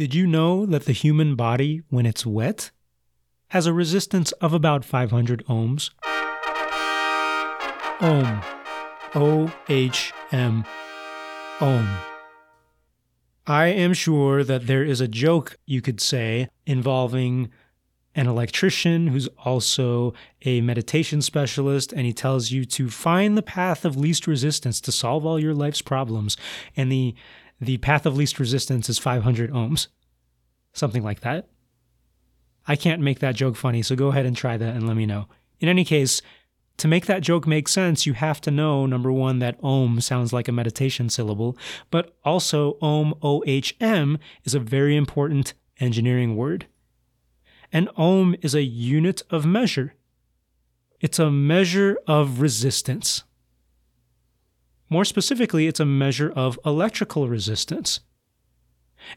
Did you know that the human body, when it's wet, has a resistance of about 500 ohms? Ohm. O H M. Ohm. I am sure that there is a joke you could say involving an electrician who's also a meditation specialist, and he tells you to find the path of least resistance to solve all your life's problems. And the the path of least resistance is 500 ohms, something like that. I can't make that joke funny, so go ahead and try that and let me know. In any case, to make that joke make sense, you have to know number one, that ohm sounds like a meditation syllable, but also ohm, O H M, is a very important engineering word. An ohm is a unit of measure, it's a measure of resistance. More specifically, it's a measure of electrical resistance.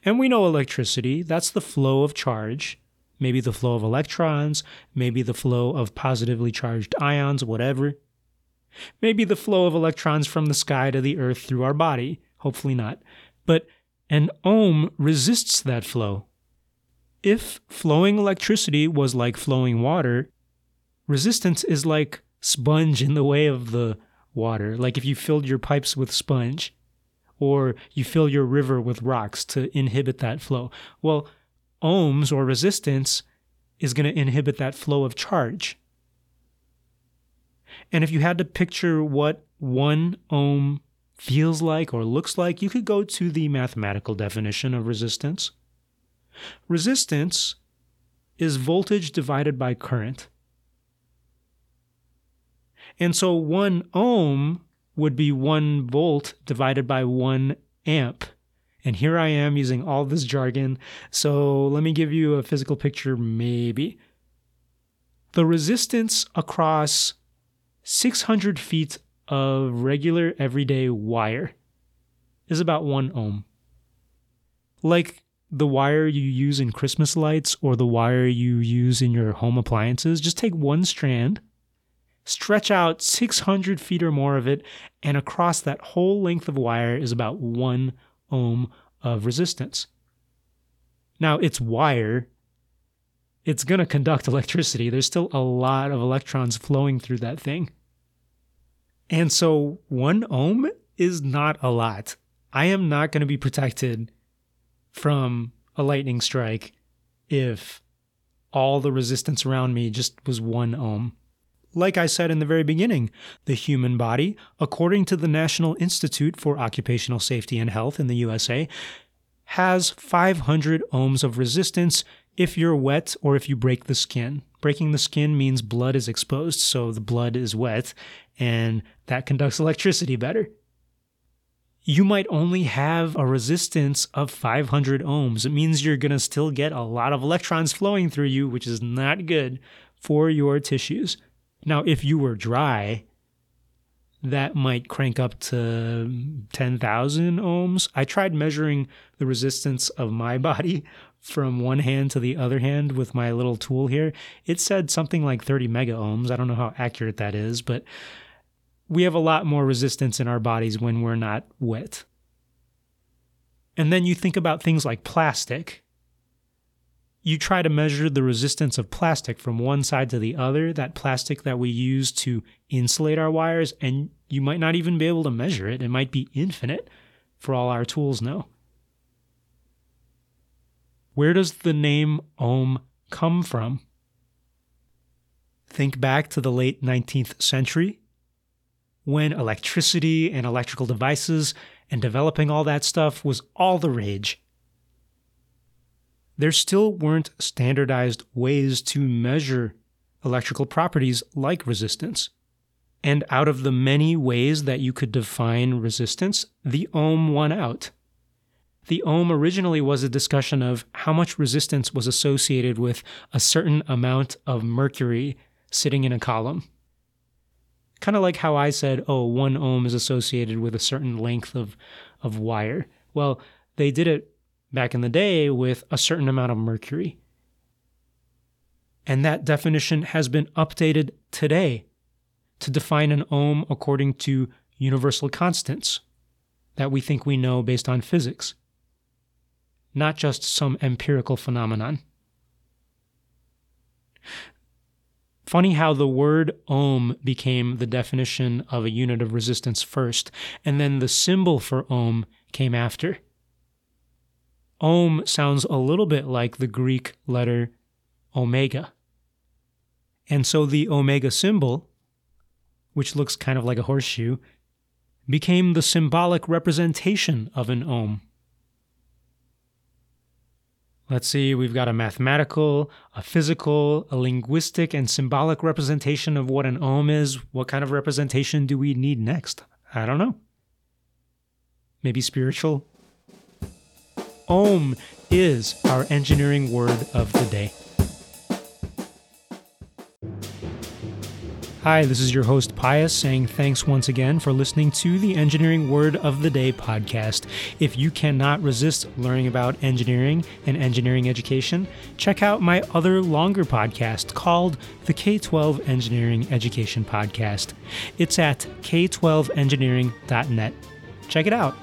And we know electricity, that's the flow of charge, maybe the flow of electrons, maybe the flow of positively charged ions, whatever. Maybe the flow of electrons from the sky to the earth through our body, hopefully not. But an ohm resists that flow. If flowing electricity was like flowing water, resistance is like sponge in the way of the water, like if you filled your pipes with sponge, or you fill your river with rocks to inhibit that flow. Well, ohms or resistance is going to inhibit that flow of charge. And if you had to picture what one ohm feels like or looks like, you could go to the mathematical definition of resistance. Resistance is voltage divided by current. And so one ohm would be one volt divided by one amp. And here I am using all this jargon. So let me give you a physical picture, maybe. The resistance across 600 feet of regular everyday wire is about one ohm. Like the wire you use in Christmas lights or the wire you use in your home appliances, just take one strand stretch out 600 feet or more of it, and across that whole length of wire is about one ohm of resistance. Now, it's wire. It's going to conduct electricity. There's still a lot of electrons flowing through that thing. And so, one ohm is not a lot. I am not going to be protected from a lightning strike if all the resistance around me just was one ohm. Like I said in the very beginning, the human body, according to the National Institute for Occupational Safety and Health in the USA, has 500 ohms of resistance if you're wet or if you break the skin. Breaking the skin means blood is exposed, so the blood is wet, and that conducts electricity better. You might only have a resistance of 500 ohms. It means you're going to still get a lot of electrons flowing through you, which is not good for your tissues. Now, if you were dry, that might crank up to 10,000 ohms. I tried measuring the resistance of my body from one hand to the other hand with my little tool here. It said something like 30 mega ohms. I don't know how accurate that is, but we have a lot more resistance in our bodies when we're not wet. And then you think about things like plastic you try to measure the resistance of plastic from one side to the other, that plastic that we use to insulate our wires, and you might not even be able to measure it. It might be infinite for all our tools know. Where does the name ohm come from? Think back to the late 19th century when electricity and electrical devices and developing all that stuff was all the rage there still weren't standardized ways to measure electrical properties like resistance. And out of the many ways that you could define resistance, the ohm won out. The ohm originally was a discussion of how much resistance was associated with a certain amount of mercury sitting in a column. Kind of like how I said, oh, one ohm is associated with a certain length of, of wire. Well, they did it back in the day with a certain amount of mercury. And that definition has been updated today to define an ohm according to universal constants that we think we know based on physics. not just some empirical phenomenon. Funny how the word ohm became the definition of a unit of resistance first, and then the symbol for ohm came after. Ohm sounds a little bit like the Greek letter omega. And so the omega symbol, which looks kind of like a horseshoe, became the symbolic representation of an ohm. Let's see, we've got a mathematical, a physical, a linguistic, and symbolic representation of what an ohm is. What kind of representation do we need next? I don't know. Maybe spiritual? Ohm is our engineering word of the day. Hi, this is your host Pius saying thanks once again for listening to the Engineering Word of the Day podcast. If you cannot resist learning about engineering and engineering education, check out my other longer podcast called the K 12 Engineering Education Podcast. It's at k12engineering.net. Check it out.